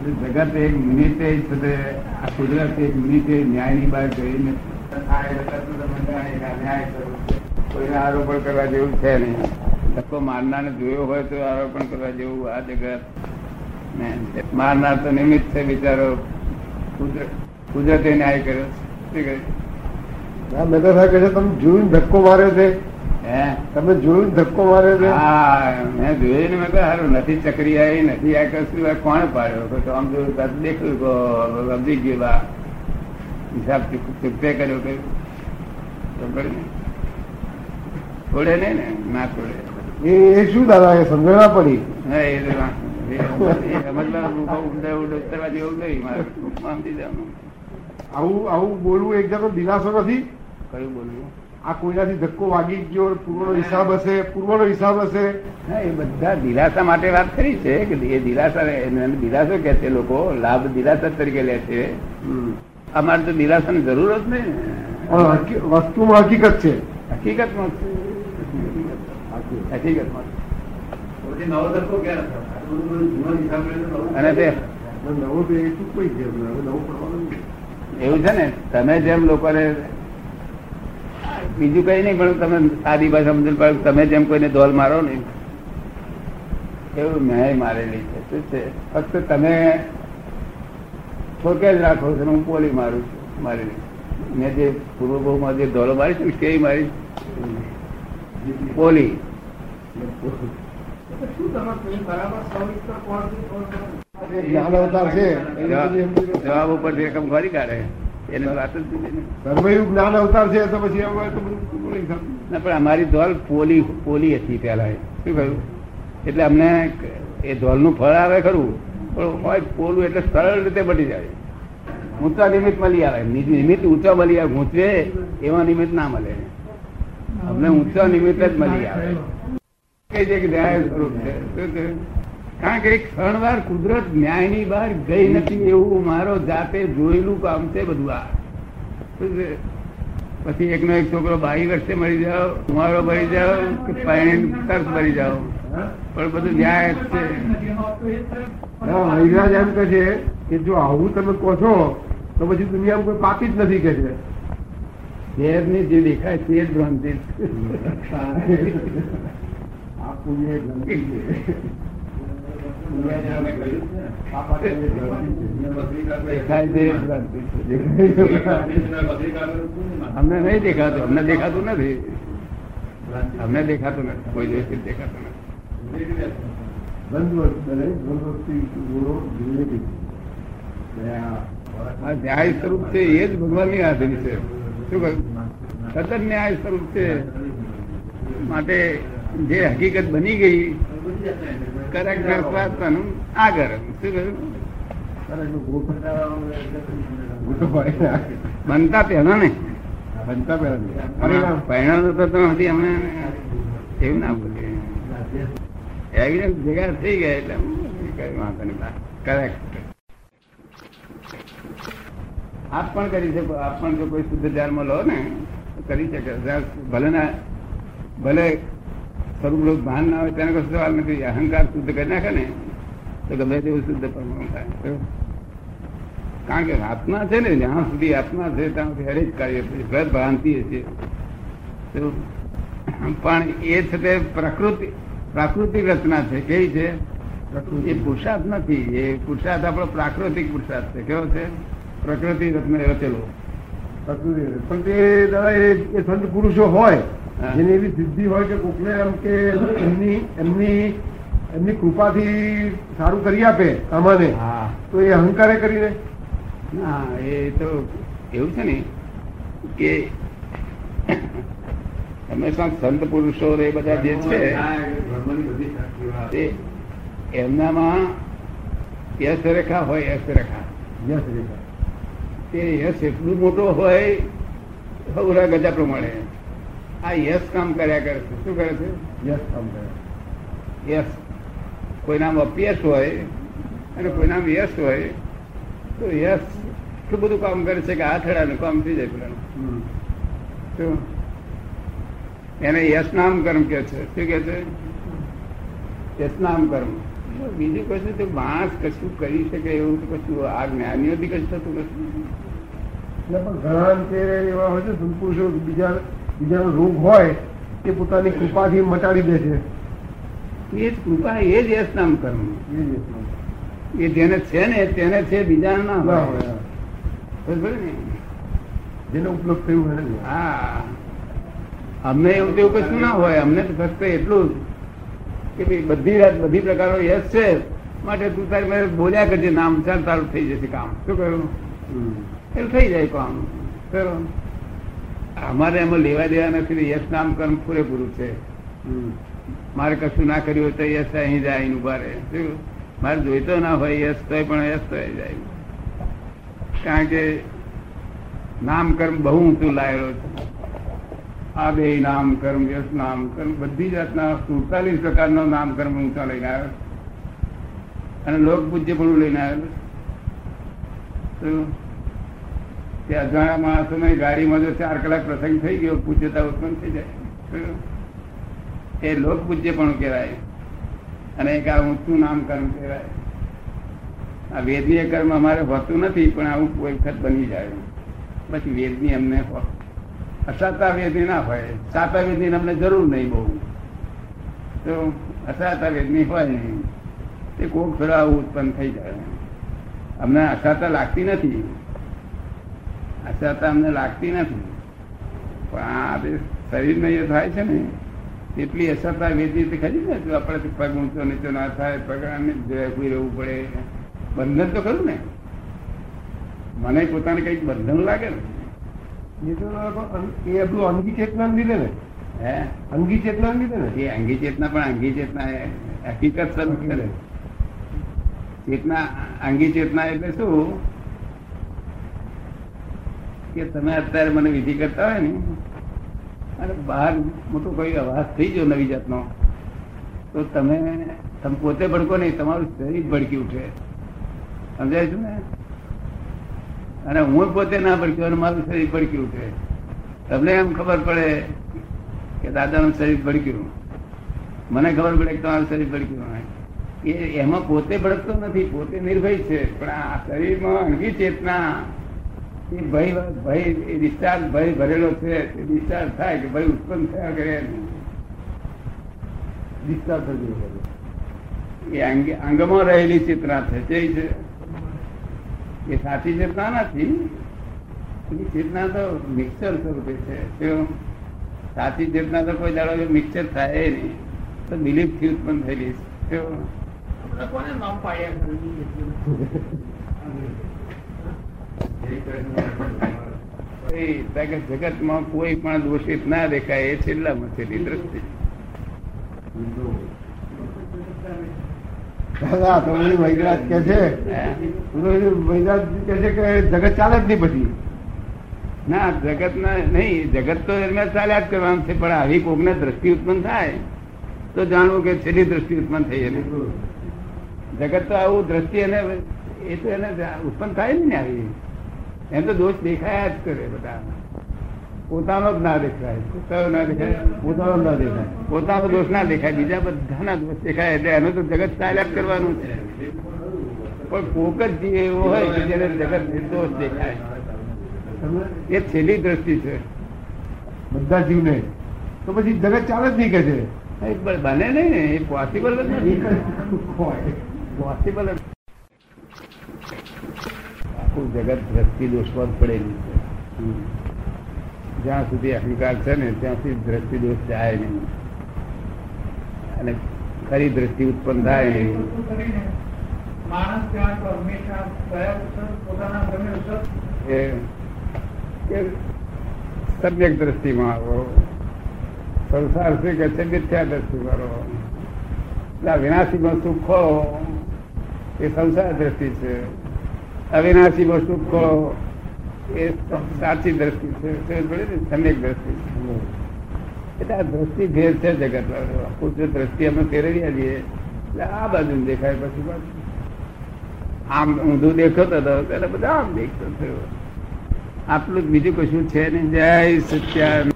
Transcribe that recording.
જગત એક મિનિટે છે આ કુદરત એક મિનિટે ન્યાયની બહાર જઈને. કોઈને આરોપણ કરવા જેવું છે નહીં. ધક્કો મારનારને જોયો હોય તો આરોપણ કરવા જેવું આ જગત મારનાર તો નિમિત્ત છે બિચારો. કુદરત ન્યાય કર્યો શું મહેતા સાહેબ કહે છે તમે જોયું ધક્કો માર્યો છે. તમે જોયું ધક્કો મારે હા મેં જોયું મેં સારું નથી ચકરી આવી નથી આ કશું કોણ પાડ્યો? તો આમ જોયું તરત દેખ્યું સમજી ગયું બા. હિસાબ ચૂપે કર્યો કે. ખબર ને છોડે નહીં ને? ના છોડે એ શું દાદા એ સમજણ ના પડી? હા, એ ઉતરવા જેવું નહીં મારે. આવું આવું બોલવું એક જગ્યા દિલાસો નથી? કયું બોલવું? આ કોઈનાથી ધક્કો વાગી ગયો પૂર્વનો હિસાબ હશે પૂર્વનો હિસાબ હશે. હા એ બધા દિલાસા માટે વાત કરી છે કે એ દિલાસા એને દિલાસો કે છે લોકો લાભ દિલાસા તરીકે લે છે. અમારે તો દિલાસાની જરૂર જ નહીં. વસ્તુમાં હકીકત છે. હકીકતમાં. હકીકતમાં અને તે નવો તો એ કોઈ નવું પડવાનું એવું છે ને તમે જેમ લોકોને બીજું કઈ નહીં પણ તમે સાદી ભાષા સમજણ પડે તમે જેમ કોઈને ધોલ મારો ને એવું મેં મારેલી છે શું છે? ફક્ત તમે છોકે જ રાખો છો હું પોલી મારું છું મારેલી મેં જે પૂર્વ બહુમાં જે દોલો મારી છું તે મારી પોલી. છે જવાબ જવાબ ઉપર રકમ ફરી કાઢે. એને વાત જ ધર્મયુગ જ્ઞાન અવતાર છે તો પછી હવે તો બધું ના પણ અમારી ધોલ પોલી પોલી હતી શું કહ્યું? એટલે અમને એ ધોલનું ફળ આવે ખરું પણ હોય પોલું એટલે સરળ રીતે બની જાય. ઊંચા નિમિત્ત મળી આવે. નિમિત્ત ઊંચા મળી આવે ગૂંચવે એવા નિમિત્ત ના મળે. અમને ઊંચા નિમિત્ત જ મળી આવે. કઈ છે કે ન્યાય સ્વરૂપ છે. શું છે? કારણ કે એક ક્ષણવાર કુદરત ન્યાયની બહાર ગઈ નથી એવું મારો જાતે જોયેલું કામ છે બધું આ? પછી એકનો એક છોકરો બાવી વર્ષે મરી જાઓ મારો મરી જાઓ કે તરત મરી જાઓ. પણ બધું ન્યાય જ છે. હરિરાજ એમ કે છે કે જો આવું તમે કહો છો તો પછી દુનિયામાં કોઈ પાપી જ નથી કે છે. શહેરની જે દેખાય તે જ ભ્રાંતિ. આ પુણ્ય એક ગંદકી છે. આ પાછી એક ગંદકી છે. દેખાય તે જ ભ્રાંતિ છે. અમને નહીં દેખાતું અમને દેખાતું નથી અમને દેખાતું નથી કોઈ દિવસ દેખાતું નથી દ્વંદ્વ બને, દ્વંદ્વથી ગુણો જિંદગી. ને આ આ ન્યાય સ્વરૂપ છે એ જ ભગવાનની હાજરી છે શું કહ્યું સતત ન્યાય સ્વરૂપ છે માટે જે હકીકત બની ગઈ કરેક્ટ પાડી નાખે. બનતા પહેલા ને બનતા પહેલા પરિણામ તો તમે હતી અમને એવું ના બોલીએ એવિડન્સ ભેગા થઈ ગયા એટલે કઈ વાંધો નહીં કરેક્ટ આપ પણ કરી શકો આપ પણ જો કોઈ શુદ્ધ ધ્યાનમાં લો ને કરી શકે ભલે ના ભલે સ્વરૂપ ભાન ના હોય તેને કોઈ સવાલ નથી. અહંકાર શુદ્ધ કરી નાખે ને, તો ગમે તેવું શુદ્ધ પરમાણુ થાય. કારણ કે આત્મા છે ને, જ્યાં સુધી આત્મા છે, ત્યાં સુધી હરેક કાર્ય છે. ભ્રાંતિ છે. પણ એ છે તે પ્રકૃતિ, પ્રાકૃતિક રચના છે. કેવી છે? એ પુરુષાર્થ નથી. એ પુરુષાર્થ આપણો પ્રાકૃતિક પુરુષાર્થ છે. કેવો છે? પ્રકૃતિ રચના રચેલો. પણ તે દાદા એ સંત પુરુષો હોય જેની એવી સિદ્ધિ હોય કે કોકને એમ કે એમની એમની એમની કૃપાથી સારું કરી આપે સામાને તો એ અહંકારે કરીને? હા એ તો એવું છે ને કે હંમેશા સંત પુરુષો એ બધા જે છે એમનામાં યશ રેખા હોય યશ રેખા યશ રેખા. તે યશ એટલું મોટો હોય હવરા ગજા પ્રમાણે. આ યશ કામ કર્યા કરે છે. શું કરે છે? યશ કામ કરે. યશ. કોઈ નામ અપયશ હોય અને કોઈ નામ યશ હોય તો યશ એટલું બધું કામ કરે છે કે આથડાનું કામ થઈ જાય પેલાનું. તો એને યશ નામ કર્મ કે છે. શું કે છે? યશ નામ કર્મ બીજું કશું તો માણસ કશું કરી શકે એવું તો કશું આ જ્ઞાનીઓથી કશું થતું કશું પણ ઘણા અંશે એવા હોય છે સંતપુરુષો બીજા બીજાનો રોગ હોય તે પોતાની કૃપાથી મટાડી દે છે. એ જ કૃપા એ જ યશ નામ કર્મ. એ જેને છે ને તેને છે બીજા ના હોય. ને? જેને ઉપલબ્ધ થયું હોય હા. અમને એવું તેવું કશું ના હોય. અમને તો ફક્ત એટલું જ. કે ભાઈ બધી રાત બધી પ્રકારો યશ છે માટે તું તારી બોલ્યા કરજે નામ ચાલ તારું થઈ જશે કામ. શું કહ્યું? એટલે થઈ જાય કામ. કરો અમારે એમાં લેવા દેવા નથી યશ નામ કર્મ પૂરેપૂરું છે. મારે કશું ના કર્યું હોય તો યશ અહીં જાય અહીં ઊભા રહે. મારે જોઈતો ના હોય યશ તોય પણ યશ તો જાય. કારણ કે નામ કર્મ બહુ ઊંચું લાયેલો છે. આ બે નામ કર્મ યશ નામ કર્મ બધી જાતના સુડતાલીસ પ્રકારનો નામ કર્મ ઊંચા લઈને આવ્યો. અને લોક પૂજ્ય પણ લઈને આવ્યો? તે અજાણ્યા માણસો ગાડીમાં જો ચાર કલાક પ્રસંગ થઈ ગયો, પૂજ્યતા ઉત્પન્ન થઈ જાય. એ લોક પૂજ્ય પણ કહેવાય. અને એક આ ઊંચું નામ કર્મ કહેવાય. આ વેદનીય કર્મ અમારે હોતું નથી, પણ આવું કોઈ વખત બની જાય. પછી વેદની અમને હો- અસાતા વેદની ના હોય. સાતા વેદની અમને જરૂર નહીં બહુ. તો અસાતા વેદની હોય નહીં તે કોક થોડા આવું ઉત્પન્ન થઈ જાય. અમને અસાતા લાગતી નથી. અસાતા અમને લાગતી નથી. પણ આ જે શરીરને એ થાય છે ને, એટલી અસરતા વેદી તો ખરી ને, જો આપણે પગ ઊંચો નીચો ના થાય, પગ જોયા રહેવું પડે. બંધન તો ખરું ને. મને પોતાને કંઈક બંધન લાગે ને. એ બધું અંગી ચેતના લીધે ને હે અંગી ચેતના લીધે ને એ અંગી ચેતના પણ અંગી ચેતના એ હકીકત સ્વરૂપ કરે ચેતના અંગી ચેતના એટલે શું કે તમે અત્યારે મને વિધિ કરતા હોય ને અને બહાર મોટો કોઈ અવાજ થઈ ગયો નવી જાતનો તો તમે તમે પોતે ભડકો નહીં તમારું શરીર ભડકી ઉઠે સમજાય છે ને અને હું પોતે ના ભડક્યો અને મારું શરીર ભડક્યું છે. તમને એમ ખબર પડે કે દાદાનું શરીર ભડક્યું. મને ખબર પડે કે તમારું શરીર ભડક્યું એ એમાં પોતે ભડકતો નથી, પોતે નિર્ભય છે. પણ આ શરીરમાં અંગી ચેતના. એ ભય ભય, એ ડિસ્ચાર્જ ભય ભરેલો છે. તે ડિસ્ચાર્જ થાય કે ભય ઉત્પન્ન થયા કરે. ડિસ્ચાર્જ ગયું એ અંગમાં રહેલી ચેતના છે તે છે. એ સાચી ચેતના નથી. એની ચેતના તો મિક્સર સ્વરૂપે છે? સાચી ચેતના તો કોઈ દાડો મિક્સર થાય નહીં તો બિલીફથી ઉત્પન્ન થયેલી છે. જગત કોને નામ પાડ્યા એ જગતમાં કોઈ પણ દોષિત ના દેખાય એ છેલ્લામાં છેલ્લી દ્રષ્ટિ. તો કે છે. તો કે છે કે જગત ચાલે જ નહીં પછી. ના જગત ના નહીં જગત તો એમાં ચાલ્યા જ કરવાનું છે પણ આવી કોકને દ્રષ્ટિ ઉત્પન્ન થાય તો જાણવું કે છેલ્લી દ્રષ્ટિ ઉત્પન્ન થઈ એને. જગત તો આવું દ્રષ્ટિ એને એ તો એને ઉત્પન્ન થાય ને આવી. એમ તો દોષ દેખાયા જ કરે બધા પોતાનો જ ના દેખાય. પોતાનો ના દેખાય પોતાનો ના દેખાય. પોતાનો દોષ ના દેખાય બીજા બધાના દોષ દેખાય. એટલે એનું તો જગત ચાલ્યા કરવાનું છે. પણ કોક જ જે એવો હોય કે જેને જગત નિર્દોષ દેખાય. એ છેલ્લી દ્રષ્ટિ છે. બધા જીવને. તો પછી જગત ચાલે જ નહીં કે છે. બને નહીં ને. એ પોસિબલ જ નથી. પોસિબલ જ આખું જગત દ્રષ્ટિ દોષમાં જ પડેલું છે. જ્યાં સુધી અહંકાર છે ને ત્યાં સુધી દ્રષ્ટિ દોષ જાય નહીં. અને ખરી દ્રષ્ટિ ઉત્પન્ન થાય નહીં. સમ્યક દ્રષ્ટિમાં આવો. સંસાર છે કે છે મિથ્યા દ્રષ્ટિમાં કરો વિનાશીમાં સુખો એ સંસાર દ્રષ્ટિ છે. અવિનાશીમાં સુખ એ સાચી દ્રષ્ટિ છે? સમ્યક દ્રષ્ટિ. એટલે આ દ્રષ્ટિ ભેદ છે જગત આખું જે દ્રષ્ટિ અમે ફેરવ્યા છીએ, એટલે આ બાજુ દેખાય પછી બાજુ આમ ઊંધું દેખતો હતો એટલે બધા આમ દેખતો થયો. આટલું બીજું કશું છે નહીં. જય સત્યાન